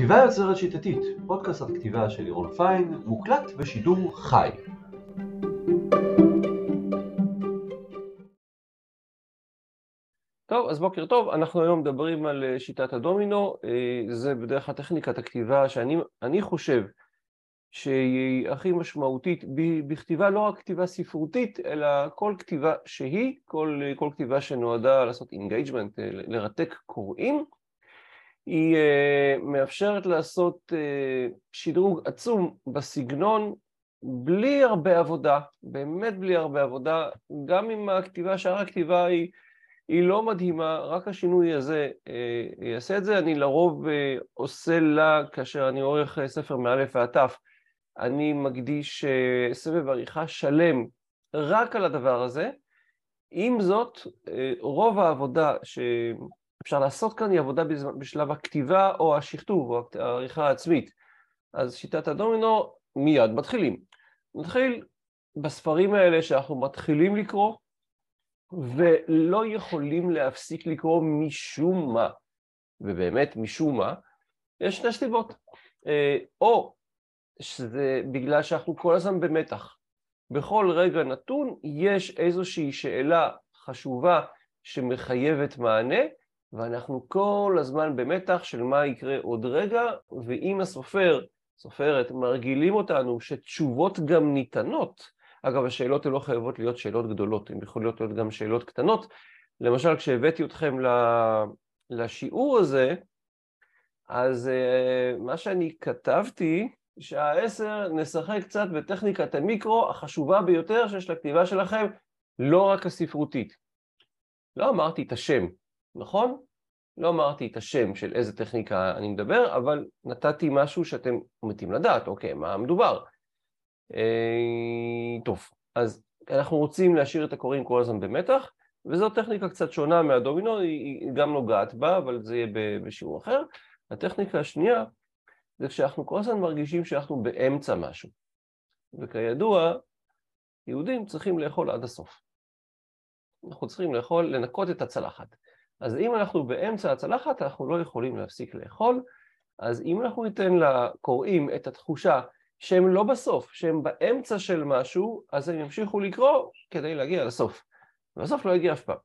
כתיבה יוצרת שיטתית, פודקאסט על כתיבה של לירון פיין, מוקלט בשידור חי. טוב, אז בוקר טוב, אנחנו היום מדברים על אה, שיטת הדומינו, אה, זה בדרך כלל טכניקת הכתיבה שאני חושב שהיא הכי משמעותית בכתיבה, לא רק כתיבה ספרותית, אלא כל כתיבה שהיא, כל, כל כתיבה שנועדה לעשות engagement, אה, לרתק קוראים, היא uh, מאפשרת לעשות uh, שדרוג עצום בסגנון בלי הרבה עבודה, באמת בלי הרבה עבודה, גם אם הכתיבה, שאר הכתיבה היא, היא לא מדהימה, רק השינוי הזה uh, יעשה את זה. אני לרוב uh, עושה לה, כאשר אני עורך ספר מאלף ועד תף, אני מקדיש uh, סבב עריכה שלם רק על הדבר הזה. עם זאת, uh, רוב העבודה ש... אפשר לעשות כאן היא עבודה בשלב הכתיבה או השכתוב או העריכה העצמית. אז שיטת הדומינו, מיד מתחילים. נתחיל בספרים האלה שאנחנו מתחילים לקרוא ולא יכולים להפסיק לקרוא משום מה, ובאמת משום מה, יש שתי סיבות. אה, או שזה בגלל שאנחנו כל הזמן במתח. בכל רגע נתון יש איזושהי שאלה חשובה שמחייבת מענה, ואנחנו כל הזמן במתח של מה יקרה עוד רגע, ואם הסופר, סופרת, מרגילים אותנו שתשובות גם ניתנות, אגב, השאלות הן לא חייבות להיות שאלות גדולות, הן יכולות להיות גם שאלות קטנות. למשל, כשהבאתי אתכם לשיעור הזה, אז אה, מה שאני כתבתי, שעה עשר נשחק קצת בטכניקת המיקרו החשובה ביותר שיש לכתיבה שלכם, לא רק הספרותית. לא אמרתי את השם, נכון? לא אמרתי את השם של איזה טכניקה אני מדבר, אבל נתתי משהו שאתם מתים לדעת, אוקיי, מה מדובר? אה, טוב, אז אנחנו רוצים להשאיר את הקוראים כל הזמן במתח, וזו טכניקה קצת שונה מהדומינו, היא גם נוגעת בה, אבל זה יהיה בשיעור אחר. הטכניקה השנייה זה כשאנחנו כל הזמן מרגישים שאנחנו באמצע משהו. וכידוע, יהודים צריכים לאכול עד הסוף. אנחנו צריכים לאכול, לנקות את הצלחת. אז אם אנחנו באמצע הצלחת, אנחנו לא יכולים להפסיק לאכול, אז אם אנחנו ניתן לקוראים את התחושה שהם לא בסוף, שהם באמצע של משהו, אז הם ימשיכו לקרוא כדי להגיע לסוף. ובסוף לא יגיע אף פעם.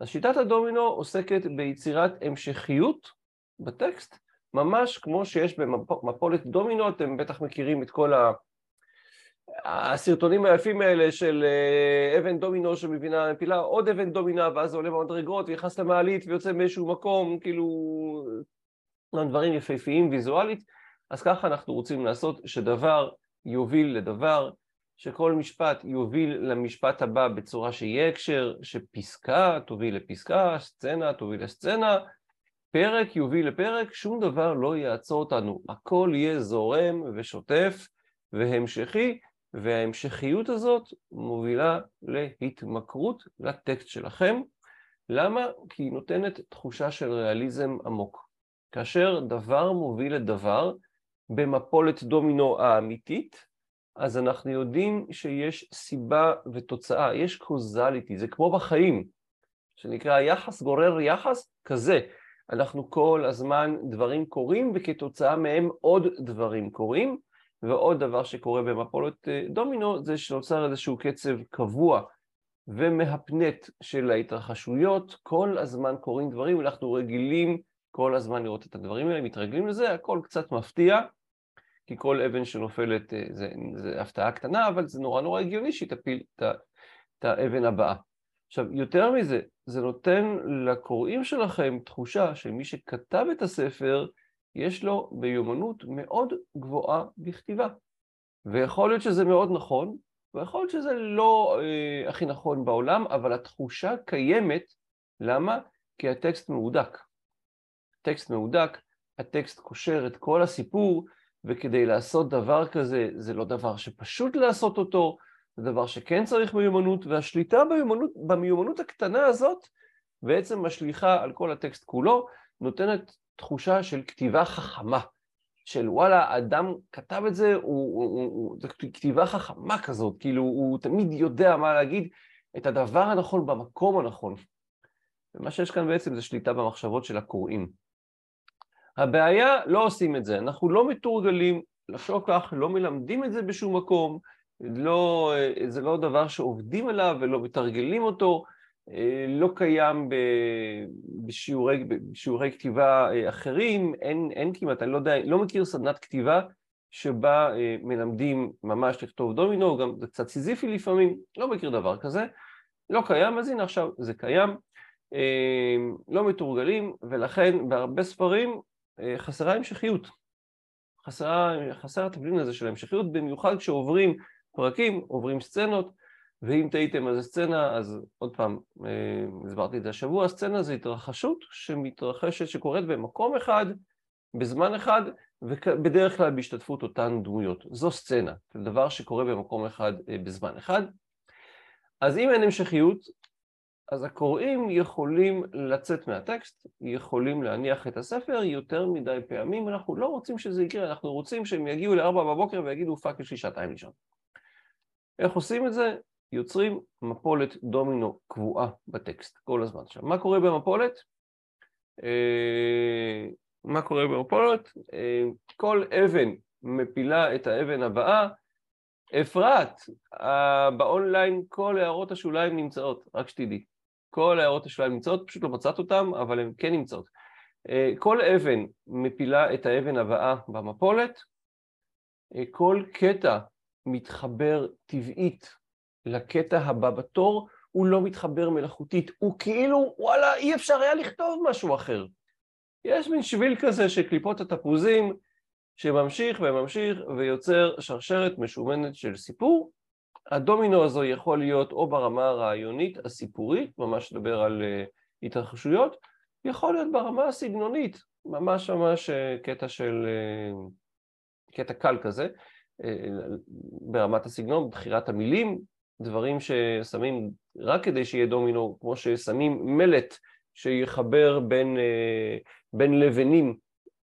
אז שיטת הדומינו עוסקת ביצירת המשכיות בטקסט, ממש כמו שיש במפולת דומינו, אתם בטח מכירים את כל. הסרטונים היפים האלה של אה, אבן דומינו שמבינה מפילה עוד אבן דומינה ואז זה עולה במדרגות ונכנס למעלית ויוצא מאיזשהו מקום, כאילו דברים יפהפיים ויזואלית, אז ככה אנחנו רוצים לעשות שדבר יוביל לדבר, שכל משפט יוביל למשפט הבא בצורה שיהיה הקשר, שפסקה תוביל לפסקה, סצנה תוביל לסצנה, פרק יוביל לפרק, שום דבר לא יעצור אותנו, הכל יהיה זורם ושוטף והמשכי, וההמשכיות הזאת מובילה להתמכרות לטקסט שלכם. למה? כי היא נותנת תחושה של ריאליזם עמוק. כאשר דבר מוביל לדבר במפולת דומינו האמיתית, אז אנחנו יודעים שיש סיבה ותוצאה, יש קוזליטי, זה כמו בחיים, שנקרא יחס גורר יחס כזה. אנחנו כל הזמן דברים קורים וכתוצאה מהם עוד דברים קורים, ועוד דבר שקורה במפולות אה, דומינו זה שנוצר איזשהו קצב קבוע ומהפנט של ההתרחשויות, כל הזמן קורים דברים, אנחנו רגילים כל הזמן לראות את הדברים האלה, מתרגלים לזה, הכל קצת מפתיע, כי כל אבן שנופלת אה, זה, זה הפתעה קטנה, אבל זה נורא נורא הגיוני שהיא תפיל את, האבן הבאה. עכשיו, יותר מזה, זה נותן לקוראים שלכם תחושה שמי שכתב את הספר יש לו מיומנות מאוד גבוהה בכתיבה. ויכול להיות שזה מאוד נכון, ויכול להיות שזה לא אה, הכי נכון בעולם, אבל התחושה קיימת, למה? כי הטקסט מהודק. טקסט מהודק, הטקסט קושר את כל הסיפור, וכדי לעשות דבר כזה, זה לא דבר שפשוט לעשות אותו, זה דבר שכן צריך מיומנות, והשליטה במיומנות, במיומנות הקטנה הזאת בעצם משליכה על כל הטקסט כולו, נותנת תחושה של כתיבה חכמה, של וואלה, אדם כתב את זה, הוא, הוא, הוא, זו כתיבה חכמה כזאת, כאילו הוא תמיד יודע מה להגיד, את הדבר הנכון במקום הנכון. ומה שיש כאן בעצם זה שליטה במחשבות של הקוראים. הבעיה, לא עושים את זה, אנחנו לא מתורגלים לחשוב כך, לא מלמדים את זה בשום מקום, לא, זה לא דבר שעובדים עליו ולא מתרגלים אותו, לא קיים בשיעורי, בשיעורי כתיבה אחרים, אין, אין כמעט, אני לא יודע, לא מכיר סדנת כתיבה שבה מלמדים ממש לכתוב דומינו, גם זה קצת סיזיפי לפעמים, לא מכיר דבר כזה, לא קיים, אז הנה עכשיו זה קיים, לא מתורגלים, ולכן בהרבה ספרים חסרה המשכיות. חסרה, חסר התבלין הזה של ההמשכיות, במיוחד כשעוברים פרקים, עוברים סצנות, ואם תהיתם על זה סצנה, אז עוד פעם, אה, הסברתי את זה השבוע, סצנה זה התרחשות שמתרחשת, שקורית במקום אחד, בזמן אחד, ובדרך כלל בהשתתפות אותן דמויות. זו סצנה, זה דבר שקורה במקום אחד אה, בזמן אחד. אז אם אין המשכיות, אז הקוראים יכולים לצאת מהטקסט, יכולים להניח את הספר יותר מדי פעמים, אנחנו לא רוצים שזה יקרה, אנחנו רוצים שהם יגיעו לארבע בבוקר ויגידו fuck יש לי שעתיים לישון. איך עושים את זה? יוצרים מפולת דומינו קבועה בטקסט כל הזמן. עכשיו, מה קורה במפולת? אה, מה קורה במפולת? אה, כל אבן מפילה את האבן הבאה. אפרת, באונליין כל הערות השוליים נמצאות, רק שתדעי. כל הערות השוליים נמצאות, פשוט לא מצאת אותן, אבל הן כן נמצאות. אה, כל אבן מפילה את האבן הבאה במפולת, אה, כל קטע מתחבר טבעית לקטע הבא בתור, הוא לא מתחבר מלאכותית, הוא כאילו, וואלה, אי אפשר היה לכתוב משהו אחר. יש מין שביל כזה של קליפות התפוזים, שממשיך וממשיך ויוצר שרשרת משומנת של סיפור, הדומינו הזו יכול להיות או ברמה הרעיונית הסיפורית, ממש לדבר על uh, התרחשויות, יכול להיות ברמה הסגנונית, ממש ממש uh, קטע של, uh, קטע קל כזה, ברמת הסגנון, בחירת המילים, דברים ששמים רק כדי שיהיה דומינו, כמו ששמים מלט שיחבר בין, uh, בין לבנים,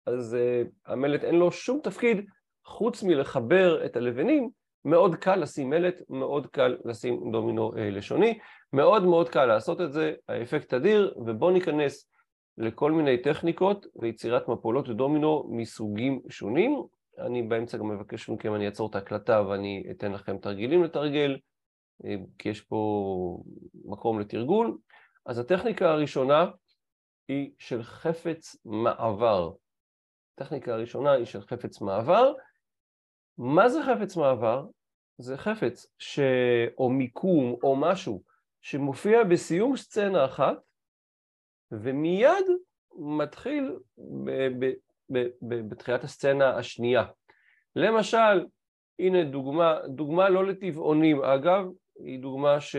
אז uh, המלט אין לו שום תפקיד חוץ מלחבר את הלבנים. מאוד קל לשים מלט, מאוד קל לשים דומינו אה, לשוני, מאוד מאוד קל לעשות את זה, האפקט אדיר, ובואו ניכנס לכל מיני טכניקות ויצירת מפולות דומינו מסוגים שונים. אני באמצע גם מבקש מכם, אני אעצור את ההקלטה ואני אתן לכם תרגילים לתרגל, אה, כי יש פה מקום לתרגול. אז הטכניקה הראשונה היא של חפץ מעבר. הטכניקה הראשונה היא של חפץ מעבר, מה זה חפץ מעבר? זה חפץ ש... או מיקום או משהו שמופיע בסיום סצנה אחת ומיד מתחיל ב... ב... ב... ב... בתחילת הסצנה השנייה. למשל, הנה דוגמה, דוגמה לא לטבעונים אגב, היא דוגמה ש...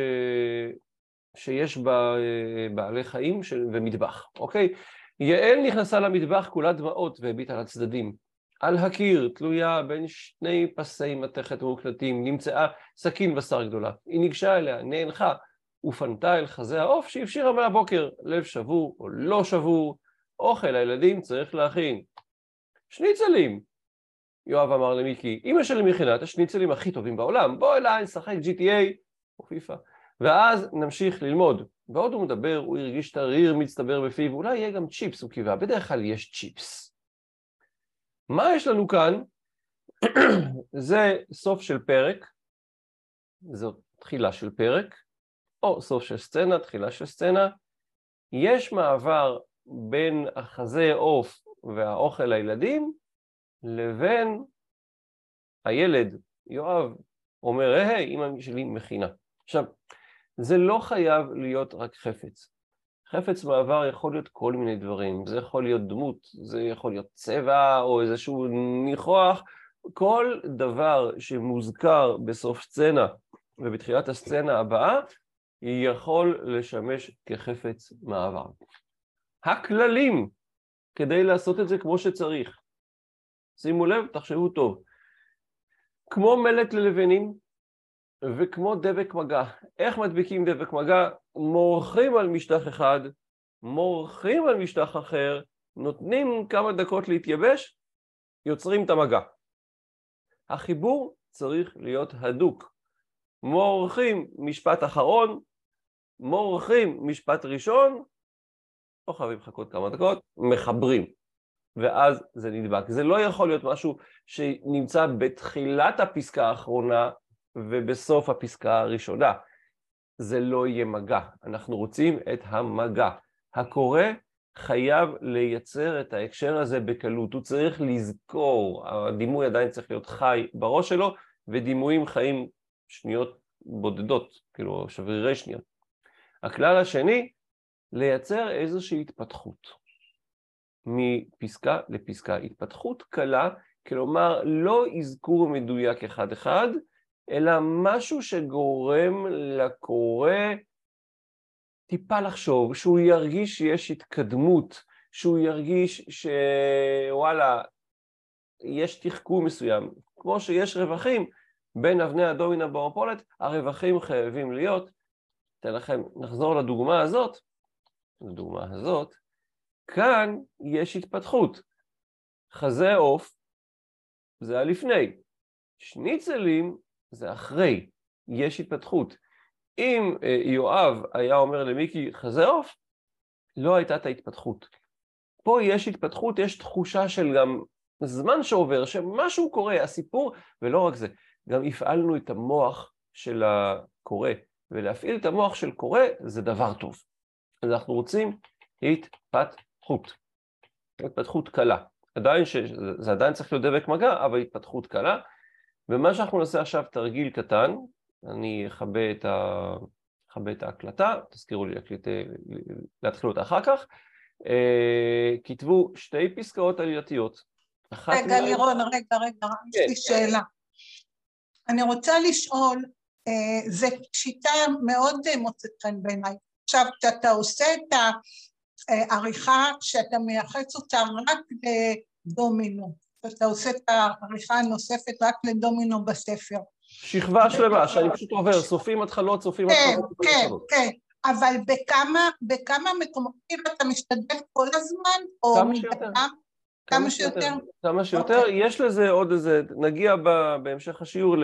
שיש בה אה, בעלי חיים של... ומטבח, אוקיי? יעל נכנסה למטבח כולה דמעות והביטה לצדדים. על הקיר, תלויה בין שני פסי מתכת מוקלטים, נמצאה סכין בשר גדולה. היא ניגשה אליה, נאנחה, ופנתה אל חזה העוף שהפשירה מהבוקר, לב שבור או לא שבור, אוכל הילדים צריך להכין. שניצלים! יואב אמר למיקי, אמא שלי מכינה את השניצלים הכי טובים בעולם, בוא אליי, נשחק GTA או פיפא. ואז נמשיך ללמוד. בעוד הוא מדבר, הוא הרגיש את הריר מצטבר בפיו, אולי יהיה גם צ'יפס, הוא קיווה, בדרך כלל יש צ'יפס. מה יש לנו כאן? זה סוף של פרק, זו תחילה של פרק, או סוף של סצנה, תחילה של סצנה. יש מעבר בין החזה עוף והאוכל לילדים לבין הילד, יואב, אומר, היי, אמא שלי מכינה. עכשיו, זה לא חייב להיות רק חפץ. חפץ מעבר יכול להיות כל מיני דברים, זה יכול להיות דמות, זה יכול להיות צבע או איזשהו ניחוח, כל דבר שמוזכר בסוף סצנה ובתחילת הסצנה הבאה יכול לשמש כחפץ מעבר. הכללים כדי לעשות את זה כמו שצריך, שימו לב, תחשבו טוב, כמו מלט ללבנים, וכמו דבק מגע. איך מדביקים דבק מגע? מורחים על משטח אחד, מורחים על משטח אחר, נותנים כמה דקות להתייבש, יוצרים את המגע. החיבור צריך להיות הדוק. מורחים משפט אחרון, מורחים משפט ראשון, לא חייבים לחכות כמה דקות, מחברים. ואז זה נדבק. זה לא יכול להיות משהו שנמצא בתחילת הפסקה האחרונה ובסוף הפסקה הראשונה. זה לא יהיה מגע. אנחנו רוצים את המגע. הקורא חייב לייצר את ההקשר הזה בקלות, הוא צריך לזכור, הדימוי עדיין צריך להיות חי בראש שלו, ודימויים חיים שניות בודדות, כאילו שברירי שניות. הכלל השני, לייצר איזושהי התפתחות מפסקה לפסקה. התפתחות קלה, כלומר לא אזכור מדויק אחד-אחד, אלא משהו שגורם לקורא טיפה לחשוב, שהוא ירגיש שיש התקדמות, שהוא ירגיש שוואלה, יש תחכום מסוים. כמו שיש רווחים בין אבני הדומינה במפולת, הרווחים חייבים להיות. אתן לכם, נחזור לדוגמה הזאת, לדוגמה הזאת, כאן יש התפתחות. חזה עוף זה הלפני, שניצלים זה אחרי, יש התפתחות. אם אה, יואב היה אומר למיקי חזה עוף, לא הייתה את ההתפתחות. פה יש התפתחות, יש תחושה של גם זמן שעובר, שמשהו קורה, הסיפור, ולא רק זה, גם הפעלנו את המוח של הקורא, ולהפעיל את המוח של קורא זה דבר טוב. אז אנחנו רוצים התפתחות, התפתחות קלה. עדיין, ש... זה עדיין צריך להיות דבק מגע, אבל התפתחות קלה. ומה שאנחנו נעשה עכשיו תרגיל קטן, אני אכבה את, ה... את ההקלטה, תזכירו לי להקליט, להתחיל אותה אחר כך. אה, כתבו שתי פסקאות עלייתיות. רגע, מה... לירון, רגע, רגע, יש לי כן. שאלה. אני רוצה לשאול, אה, זו שיטה מאוד מוצאת חן בעיניי. עכשיו, כשאתה עושה את העריכה, כשאתה מייחס אותה רק לדומינו, כשאתה עושה את העריכה הנוספת רק לדומינו בספר, שכבה שלמה, שאני פשוט עובר, סופים התחלות, סופים כן, התחלות. כן, כן, כן, אבל בכמה, בכמה מקומות אתה משתדל כל הזמן, או כמה שיותר. כמה שיותר. כמה שיותר. Okay. יש לזה עוד איזה, נגיע בהמשך השיעור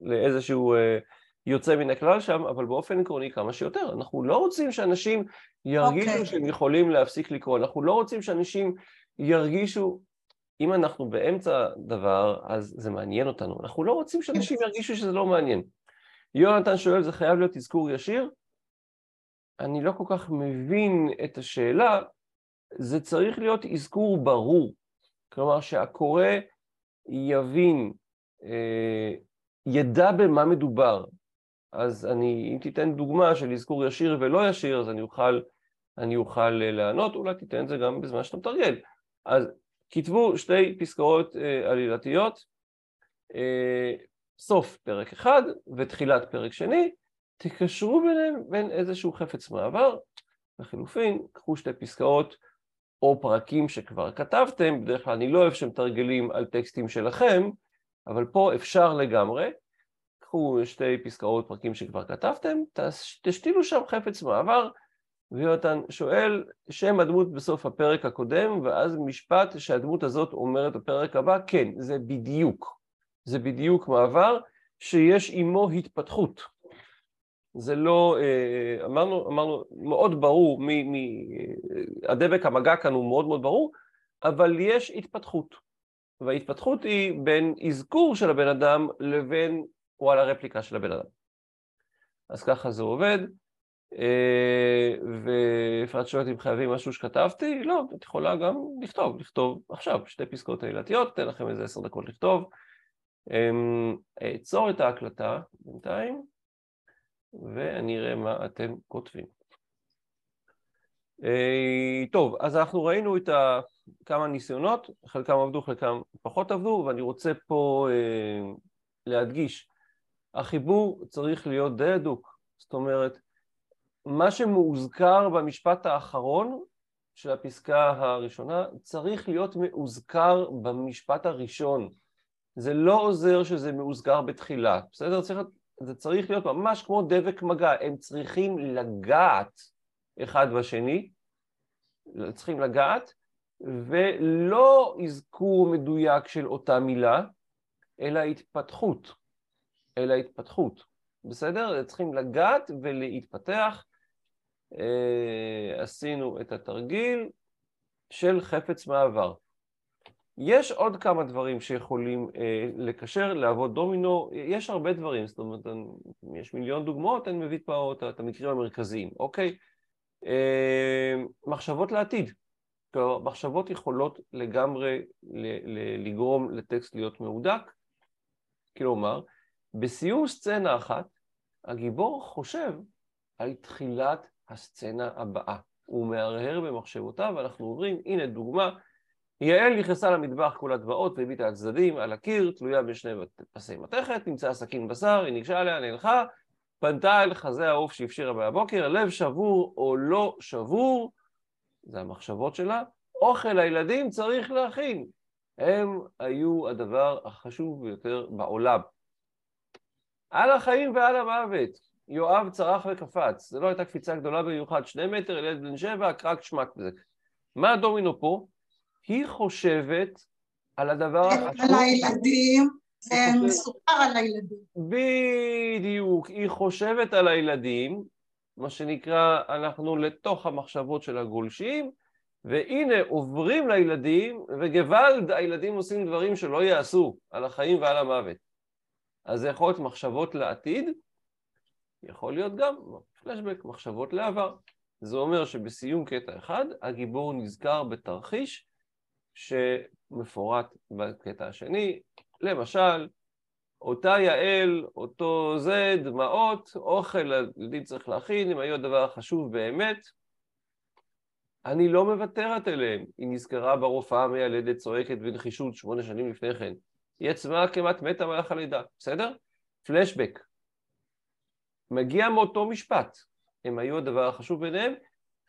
לאיזשהו אה, יוצא מן הכלל שם, אבל באופן עקרוני כמה שיותר. אנחנו לא רוצים שאנשים ירגישו okay. אוקיי. שהם יכולים להפסיק לקרוא, אנחנו לא רוצים שאנשים ירגישו אם אנחנו באמצע דבר, אז זה מעניין אותנו. אנחנו לא רוצים שאנשים ירגישו שזה לא מעניין. יונתן שואל, זה חייב להיות אזכור ישיר? אני לא כל כך מבין את השאלה, זה צריך להיות אזכור ברור. כלומר, שהקורא יבין, אה, ידע במה מדובר. אז אני, אם תיתן דוגמה של אזכור ישיר ולא ישיר, אז אני אוכל, אני אוכל אה, לענות, אולי תיתן את זה גם בזמן שאתה מתרגל. אז כתבו שתי פסקאות אה, עלילתיות, אה, סוף פרק אחד ותחילת פרק שני, תקשרו ביניהם בין איזשהו חפץ מעבר, לחילופין, קחו שתי פסקאות או פרקים שכבר כתבתם, בדרך כלל אני לא אוהב שמתרגלים על טקסטים שלכם, אבל פה אפשר לגמרי, קחו שתי פסקאות פרקים שכבר כתבתם, תשתילו שם חפץ מעבר, ויונתן שואל שם הדמות בסוף הפרק הקודם, ואז משפט שהדמות הזאת אומרת בפרק הבא, כן, זה בדיוק. זה בדיוק מעבר שיש עימו התפתחות. זה לא, אה, אמרנו, אמרנו, מאוד ברור, מ, מ, הדבק המגע כאן הוא מאוד מאוד ברור, אבל יש התפתחות. וההתפתחות היא בין אזכור של הבן אדם לבין וואלה רפליקה של הבן אדם. אז ככה זה עובד. אה, ואפרת שואלת אם חייבים משהו שכתבתי, לא, את יכולה גם לכתוב, לכתוב עכשיו שתי פסקאות עלילתיות, אתן לכם איזה עשר דקות לכתוב. אמ, אעצור את ההקלטה בינתיים, ואני אראה מה אתם כותבים. אה, טוב, אז אנחנו ראינו את כמה ניסיונות, חלקם עבדו, חלקם פחות עבדו, ואני רוצה פה אה, להדגיש, החיבור צריך להיות די הדוק, זאת אומרת, מה שמאוזכר במשפט האחרון של הפסקה הראשונה צריך להיות מאוזכר במשפט הראשון. זה לא עוזר שזה מאוזכר בתחילה, בסדר? צריך, זה צריך להיות ממש כמו דבק מגע, הם צריכים לגעת אחד בשני, צריכים לגעת, ולא אזכור מדויק של אותה מילה, אלא התפתחות, אלא התפתחות, בסדר? צריכים לגעת ולהתפתח, אה, עשינו את התרגיל, של חפץ מעבר. יש עוד כמה דברים שיכולים אה, לקשר, לעבוד דומינו, יש הרבה דברים, זאת אומרת, יש מיליון דוגמאות, אני מביא פה את המקרים המרכזיים, אוקיי? אה, מחשבות לעתיד. כלומר, מחשבות יכולות לגמרי לגרום לטקסט להיות מהודק, כלומר, בסיום סצנה אחת, הגיבור חושב על תחילת הסצנה הבאה. הוא מהרהר במחשבותיו, ואנחנו עוברים, הנה דוגמה, יעל נכנסה למטבח כולה דבעות והביטה על צדדים, על הקיר, תלויה בשני פסי מתכת, נמצאה סכין בשר, היא ניגשה עליה, נלכה, פנתה אל חזה העוף שהפשירה מהבוקר, לב שבור או לא שבור, זה המחשבות שלה, אוכל לילדים צריך להכין. הם היו הדבר החשוב ביותר בעולם. על החיים ועל המוות. יואב צרח וקפץ. זו לא הייתה קפיצה גדולה במיוחד, שני מטר, ילד בן שבע, קרק שמק בזה. מה הדומינו פה? היא חושבת על הדבר החשוב. על הילדים, מסופר על הילדים. בדיוק, היא חושבת על הילדים, מה שנקרא, אנחנו לתוך המחשבות של הגולשים, והנה עוברים לילדים, וגוואלד הילדים עושים דברים שלא יעשו, על החיים ועל המוות. אז זה יכול להיות מחשבות לעתיד, יכול להיות גם פלשבק, מחשבות לעבר. זה אומר שבסיום קטע אחד, הגיבור נזכר בתרחיש שמפורט בקטע השני, למשל, אותה יעל, אותו זה, דמעות, אוכל הילדים צריך להכין, אם היו הדבר החשוב באמת, אני לא מוותרת אליהם. היא נזכרה ברופאה המיילדת צועקת בנחישות שמונה שנים לפני כן. היא עצמה כמעט מתה מלאך הלידה, בסדר? פלשבק. מגיע מאותו משפט. הם היו הדבר החשוב ביניהם,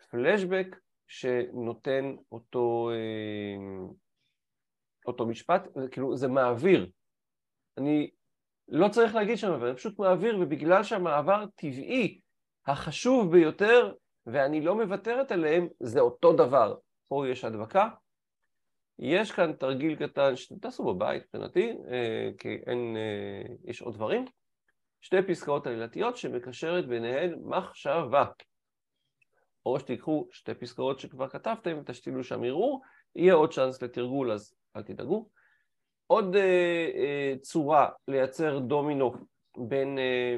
פלשבק שנותן אותו, אה, אותו משפט, כאילו זה מעביר. אני לא צריך להגיד שם, אבל אני פשוט מעביר, ובגלל שהמעבר טבעי, החשוב ביותר, ואני לא מוותרת עליהם, זה אותו דבר. פה יש הדבקה. יש כאן תרגיל קטן שתעשו בבית מבחינתי, אה, כי אין, אה, יש עוד דברים. שתי פסקאות עלילתיות שמקשרת ביניהן מחשבה. או שתיקחו שתי פסקאות שכבר כתבתם ותשתילו שם ערעור, יהיה עוד צ'אנס לתרגול אז אל תדאגו. עוד אה, אה, צורה לייצר דומינו בין, אה,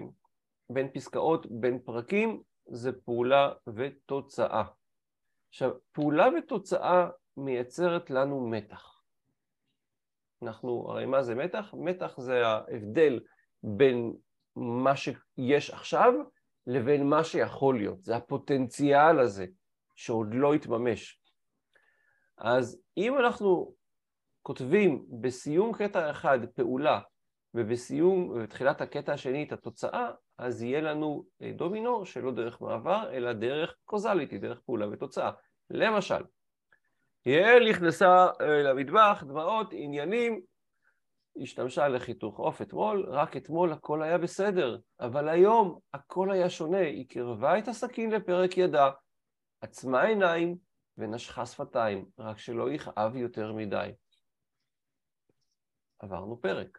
בין פסקאות, בין פרקים, זה פעולה ותוצאה. עכשיו, פעולה ותוצאה מייצרת לנו מתח. אנחנו, הרי מה זה מתח? מתח זה ההבדל בין מה שיש עכשיו לבין מה שיכול להיות. זה הפוטנציאל הזה שעוד לא התממש. אז אם אנחנו כותבים בסיום קטע אחד פעולה ובסיום, ובתחילת הקטע השני את התוצאה, אז יהיה לנו אה, דומינו שלא דרך מעבר, אלא דרך קוזליטי, דרך פעולה ותוצאה. למשל, יעל נכנסה אה, למטבח, דמעות, עניינים, השתמשה לחיתוך עוף אתמול, רק אתמול הכל היה בסדר, אבל היום הכל היה שונה, היא קרבה את הסכין לפרק ידה, עצמה עיניים ונשכה שפתיים, רק שלא יכאב יותר מדי. עברנו פרק.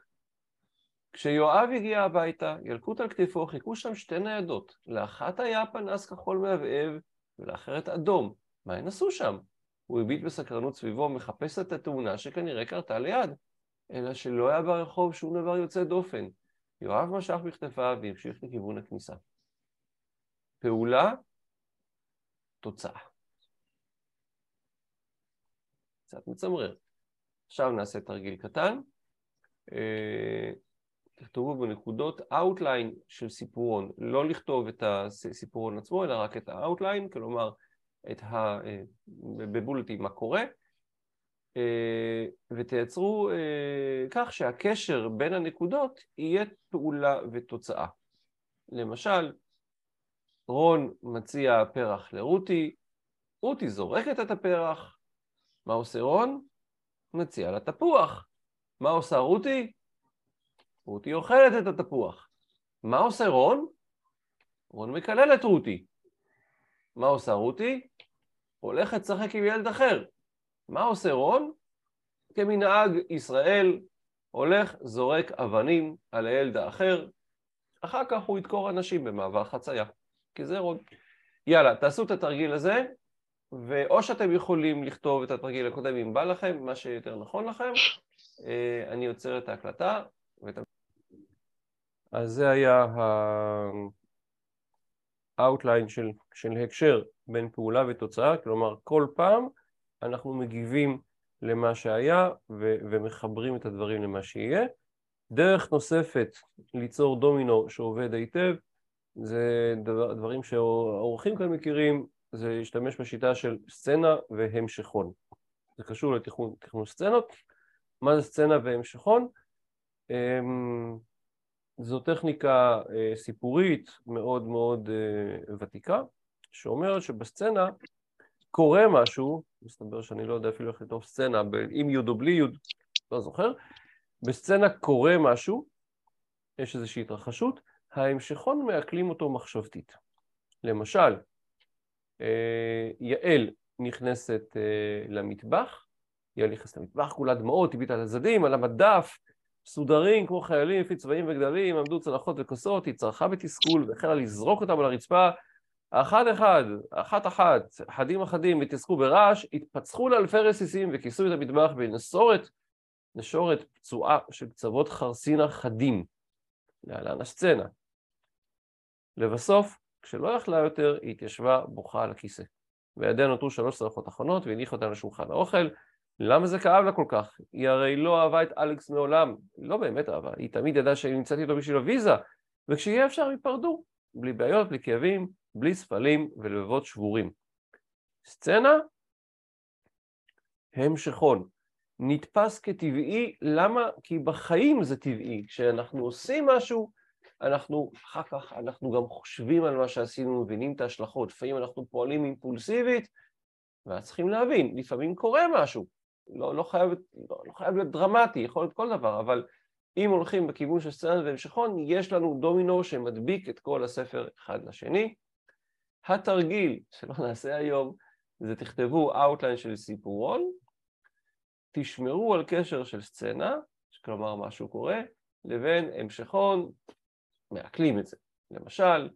כשיואב הגיע הביתה, ילקוט על כתפו, חיכו שם שתי ניידות. לאחת היה פנס כחול מהבהב, ולאחרת אדום. מה הן עשו שם? הוא הביט בסקרנות סביבו, מחפש את התאונה שכנראה קרתה ליד. אלא שלא היה ברחוב שום דבר יוצא דופן. יואב משך בכתפיו והמשיך לכיוון הכניסה. פעולה, תוצאה. קצת מצמרר. עכשיו נעשה תרגיל קטן. אה, תכתבו בנקודות outline של סיפורון, לא לכתוב את הסיפורון עצמו, אלא רק את ה-outline, כלומר את ה... אה, בבולטים מה קורה, אה, ותייצרו אה, כך שהקשר בין הנקודות יהיה פעולה ותוצאה. למשל, רון מציע פרח לרותי, רותי זורקת את הפרח, מה עושה רון? מציע לה תפוח. מה עושה רותי? רותי אוכלת את התפוח. מה עושה רון? רון מקלל את רותי. מה עושה רותי? הולכת לשחק עם ילד אחר. מה עושה רון? כמנהג ישראל, הולך, זורק אבנים על הילד האחר, אחר כך הוא ידקור אנשים במעבר חצייה, כי זה רון. יאללה, תעשו את התרגיל הזה, ואו שאתם יכולים לכתוב את התרגיל הקודם אם בא לכם, מה שיותר נכון לכם, אה, אני עוצר את ההקלטה. ואת... אז זה היה ה-outline של, של הקשר בין פעולה ותוצאה, כלומר כל פעם אנחנו מגיבים למה שהיה ו- ומחברים את הדברים למה שיהיה. דרך נוספת ליצור דומינו שעובד היטב, זה דבר, דברים שהאורחים כאן מכירים, זה להשתמש בשיטה של סצנה והמשכון. זה קשור לתכנון סצנות. מה זה סצנה והמשכון? זו טכניקה אה, סיפורית מאוד מאוד אה, ותיקה, שאומרת שבסצנה קורה משהו, מסתבר שאני לא יודע אפילו איך לכתוב סצנה, עם יוד או בלי יוד, לא זוכר, בסצנה קורה משהו, יש איזושהי התרחשות, ההמשכון מעכלים אותו מחשבתית. למשל, אה, יעל נכנסת למטבח, יעל נכנסת למטבח, כולה דמעות, הביטה על הצדדים, על המדף, מסודרים כמו חיילים לפי צבעים וגדלים, עמדו צלחות וכוסות, היא צרחה בתסכול והחלה לזרוק אותם על הרצפה אחד אחד, אחת אחת, אחדים אחדים, התעסקו ברעש, התפצחו לאלפי רסיסים וכיסו את המטבח בנסורת, נשורת פצועה של קצוות חרסינה חדים. להלן הסצנה. לבסוף, כשלא יכלה יותר, היא התיישבה בוכה על הכיסא. בידיה נותרו שלוש צלחות אחרונות והניחה אותן לשולחן האוכל. למה זה כאב לה כל כך? היא הרי לא אהבה את אלכס מעולם. לא באמת אהבה, היא תמיד ידעה שאני נמצאת איתו בשביל הוויזה, וכשיהיה אפשר ייפרדו. בלי בעיות, בלי כאבים, בלי ספלים ולבבות שבורים. סצנה, המשכון. נתפס כטבעי, למה? כי בחיים זה טבעי. כשאנחנו עושים משהו, אנחנו אחר כך, אנחנו גם חושבים על מה שעשינו, מבינים את ההשלכות. לפעמים אנחנו פועלים אימפולסיבית, ואז צריכים להבין, לפעמים קורה משהו. לא, לא, חייב, לא, לא חייב להיות דרמטי, יכול להיות כל דבר, אבל אם הולכים בכיוון של סצנה והמשכון, יש לנו דומינו שמדביק את כל הספר אחד לשני. התרגיל שלא נעשה היום, זה תכתבו outline של סיפורון, תשמרו על קשר של סצנה, כלומר משהו קורה, לבין המשכון, מעכלים את זה. למשל,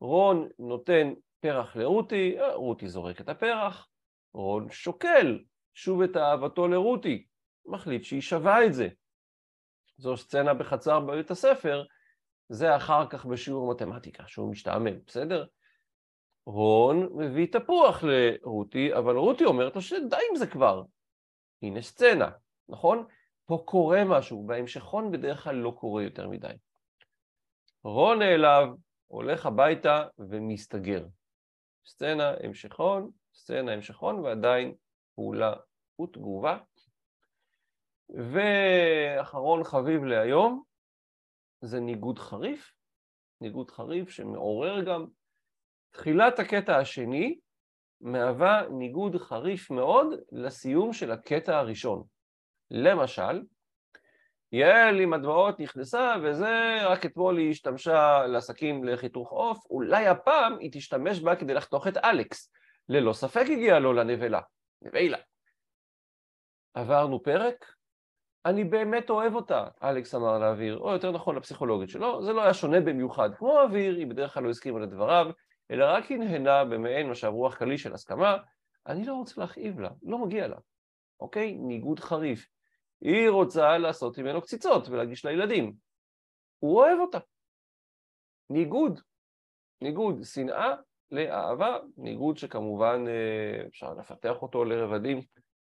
רון נותן פרח לרותי, אה, רותי זורק את הפרח, רון שוקל שוב את אהבתו לרותי, מחליט שהיא שווה את זה. זו סצנה בחצר בבית הספר, זה אחר כך בשיעור מתמטיקה, שהוא משתעמם, בסדר? רון מביא תפוח לרותי, אבל רותי אומרת לו שדי עם זה כבר. הנה סצנה, נכון? פה קורה משהו, בהמשכון בדרך כלל לא קורה יותר מדי. רון נעלב, הולך הביתה ומסתגר. סצנה, המשכון, סצנה, המשכון, ועדיין פעולה ותגובה. ואחרון חביב להיום, זה ניגוד חריף, ניגוד חריף שמעורר גם תחילת הקטע השני מהווה ניגוד חריף מאוד לסיום של הקטע הראשון. למשל, יעל עם הדמעות נכנסה וזה, רק אתמול היא השתמשה לסכין לחיתוך עוף, אולי הפעם היא תשתמש בה כדי לחתוך את אלכס. ללא ספק הגיעה לו לנבלה. נבלה. עברנו פרק, אני באמת אוהב אותה, אלכס אמר לאוויר, או יותר נכון לפסיכולוגית שלו, זה לא היה שונה במיוחד. כמו אוויר, היא בדרך כלל לא הסכימה לדבריו, אלא רק הנהנה במעין משב רוח קלי של הסכמה, אני לא רוצה להכאיב לה, לא מגיע לה, אוקיי? ניגוד חריף. היא רוצה לעשות ממנו קציצות ולהגיש לילדים. הוא אוהב אותה. ניגוד. ניגוד. שנאה לאהבה, ניגוד שכמובן אה, אפשר לפתח אותו לרבדים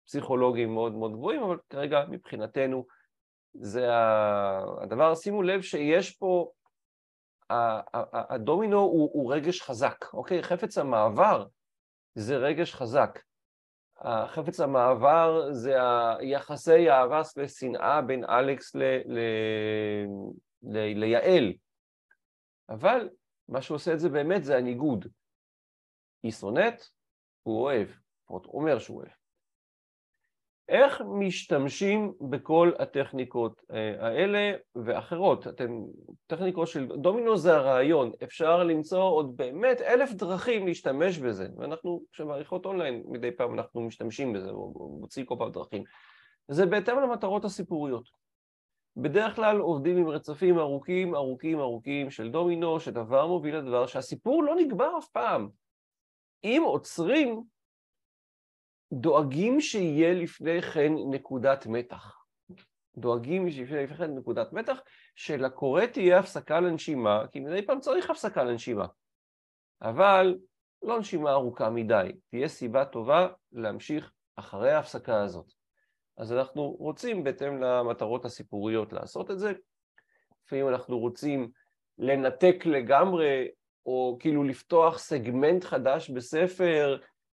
פסיכולוגיים מאוד מאוד גבוהים, אבל כרגע מבחינתנו זה הדבר, שימו לב שיש פה הדומינו הוא, הוא רגש חזק, אוקיי? חפץ המעבר זה רגש חזק. חפץ המעבר זה היחסי אהבה ושנאה בין אלכס ל, ל, ל, ליעל. אבל מה שעושה את זה באמת זה הניגוד. היא שונאת, הוא אוהב, לפחות אומר שהוא אוהב. איך משתמשים בכל הטכניקות אה, האלה ואחרות? אתם, טכניקות של דומינו זה הרעיון, אפשר למצוא עוד באמת אלף דרכים להשתמש בזה, ואנחנו כשמעריכות אונליין מדי פעם אנחנו משתמשים בזה, או מוצאים כל פעם דרכים. זה בהתאם למטרות הסיפוריות. בדרך כלל עובדים עם רצפים ארוכים ארוכים ארוכים של דומינו, שדבר מוביל לדבר, שהסיפור לא נגמר אף פעם. אם עוצרים דואגים שיהיה לפני כן נקודת מתח. דואגים שיהיה לפני כן נקודת מתח, שלקורא תהיה הפסקה לנשימה, כי מדי פעם צריך הפסקה לנשימה. אבל לא נשימה ארוכה מדי, תהיה סיבה טובה להמשיך אחרי ההפסקה הזאת. אז אנחנו רוצים בהתאם למטרות הסיפוריות לעשות את זה. לפעמים אנחנו רוצים לנתק לגמרי, או כאילו לפתוח סגמנט חדש בספר,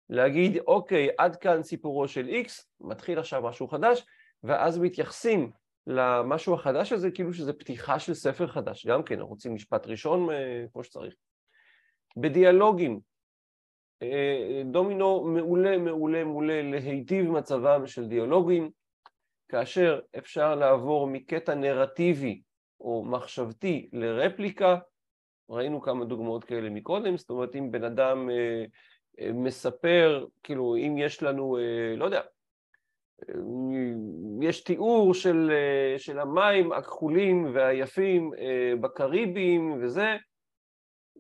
להגיד, אוקיי, עד כאן סיפורו של X, מתחיל עכשיו משהו חדש, ואז מתייחסים למשהו החדש הזה כאילו שזה פתיחה של ספר חדש. גם כן, אנחנו רוצים משפט ראשון אה, כמו שצריך. בדיאלוגים, אה, דומינו מעולה, מעולה, מעולה להיטיב מצבם של דיאלוגים, כאשר אפשר לעבור מקטע נרטיבי או מחשבתי לרפליקה, ראינו כמה דוגמאות כאלה מקודם, זאת אומרת אם בן אדם אה, אה, מספר, כאילו אם יש לנו, אה, לא יודע, אה, יש תיאור של, אה, של המים הכחולים והיפים אה, בקריבים וזה,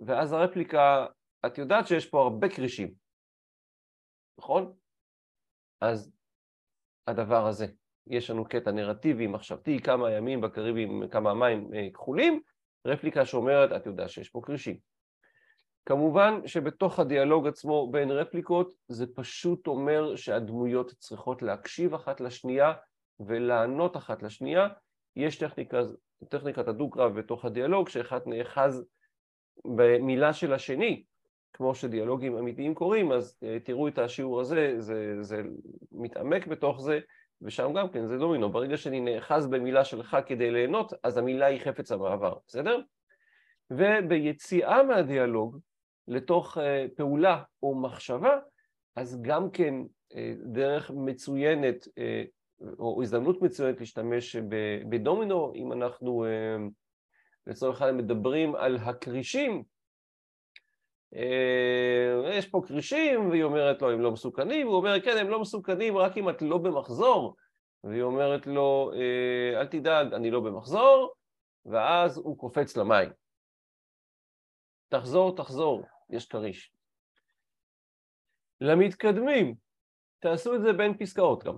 ואז הרפליקה, את יודעת שיש פה הרבה כרישים, נכון? אז הדבר הזה, יש לנו קטע נרטיבי, מחשבתי, כמה ימים בקריבים, כמה מים אה, כחולים, רפליקה שאומרת, את יודעת שיש פה כרישים. כמובן שבתוך הדיאלוג עצמו בין רפליקות זה פשוט אומר שהדמויות צריכות להקשיב אחת לשנייה ולענות אחת לשנייה. יש טכניקה, טכניקת הדו-קרב בתוך הדיאלוג, שאחד נאחז במילה של השני, כמו שדיאלוגים אמיתיים קורים, אז אה, תראו את השיעור הזה, זה, זה מתעמק בתוך זה, ושם גם כן זה דומינו, ברגע שאני נאחז במילה שלך כדי ליהנות, אז המילה היא חפץ המעבר, בסדר? וביציאה מהדיאלוג לתוך אה, פעולה או מחשבה, אז גם כן אה, דרך מצוינת או הזדמנות מצוינת להשתמש בדומינו, אם אנחנו לצורך העניין מדברים על הכרישים, אה, יש פה כרישים, והיא אומרת לו, הם לא מסוכנים, הוא אומר, כן, הם לא מסוכנים רק אם את לא במחזור, והיא אומרת לו, אה, אל תדאג, אני לא במחזור, ואז הוא קופץ למים. תחזור, תחזור, יש כריש. למתקדמים, תעשו את זה בין פסקאות גם,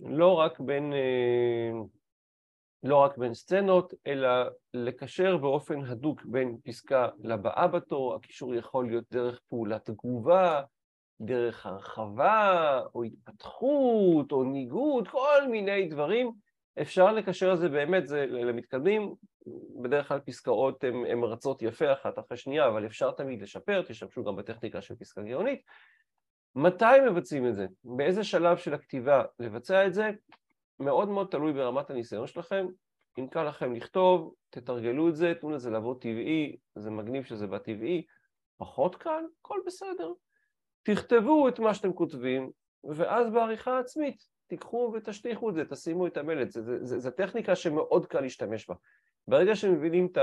לא רק בין... לא רק בין סצנות, אלא לקשר באופן הדוק בין פסקה לבאה בתור, הקישור יכול להיות דרך פעולת תגובה, דרך הרחבה, או התפתחות, או ניגוד, כל מיני דברים. אפשר לקשר את זה באמת, זה למתקדמים, בדרך כלל פסקאות הן רצות יפה אחת אחרי שנייה, אבל אפשר תמיד לשפר, תשתמשו גם בטכניקה של פסקה גאונית. מתי מבצעים את זה? באיזה שלב של הכתיבה לבצע את זה? מאוד מאוד תלוי ברמת הניסיון שלכם. אם קל לכם לכתוב, תתרגלו את זה, תנו לזה לעבוד טבעי, זה מגניב שזה בא טבעי. פחות קל, הכל בסדר. תכתבו את מה שאתם כותבים, ואז בעריכה עצמית תיקחו ותשטיחו את זה, תשימו את המלט. זו טכניקה שמאוד קל להשתמש בה. ברגע שמבינים את,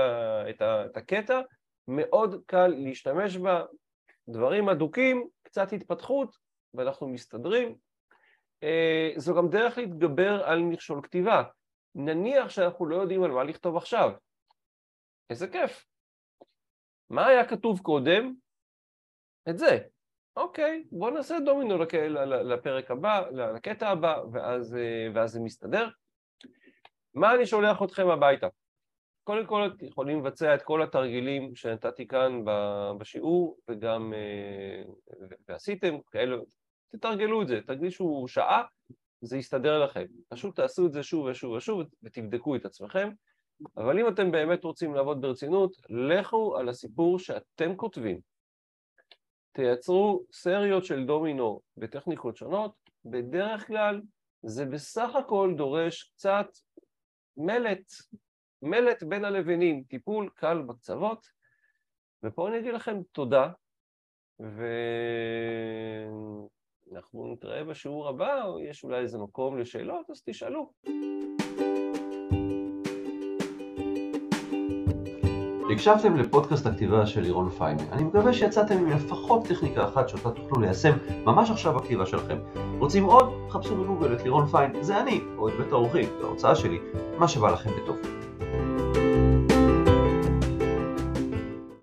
את, את הקטע, מאוד קל להשתמש בה. דברים אדוקים, קצת התפתחות, ואנחנו מסתדרים, זו גם דרך להתגבר על מכשול כתיבה. נניח שאנחנו לא יודעים על מה לכתוב עכשיו. איזה כיף. מה היה כתוב קודם? את זה. אוקיי, בואו נעשה דומינו. לפרק הבא, לקטע הבא, ואז, אה, ואז זה מסתדר. מה אני שולח אתכם הביתה? קודם כל יכולים לבצע את כל התרגילים שנתתי כאן בשיעור וגם אה, ועשיתם, כאלו תתרגלו את זה, תקדישו שעה, זה יסתדר לכם. פשוט תעשו את זה שוב ושוב ושוב ותבדקו את עצמכם. אבל אם אתם באמת רוצים לעבוד ברצינות, לכו על הסיפור שאתם כותבים. תייצרו סריות של דומינו בטכניקות שונות, בדרך כלל זה בסך הכל דורש קצת מלט, מלט בין הלבנים, טיפול קל בקצוות, ופה אני אגיד לכם תודה, ו... אנחנו נתראה בשיעור הבא, או יש אולי איזה מקום לשאלות, אז תשאלו. הקשבתם לפודקאסט הכתיבה של לירון פיימי. אני מקווה שיצאתם עם לפחות טכניקה אחת שאותה תוכלו ליישם ממש עכשיו בכתיבה שלכם. רוצים עוד? חפשו בגוגל את לירון פיין, זה אני, או את בית האורחים, זו ההוצאה שלי, מה שבא לכם בטוב.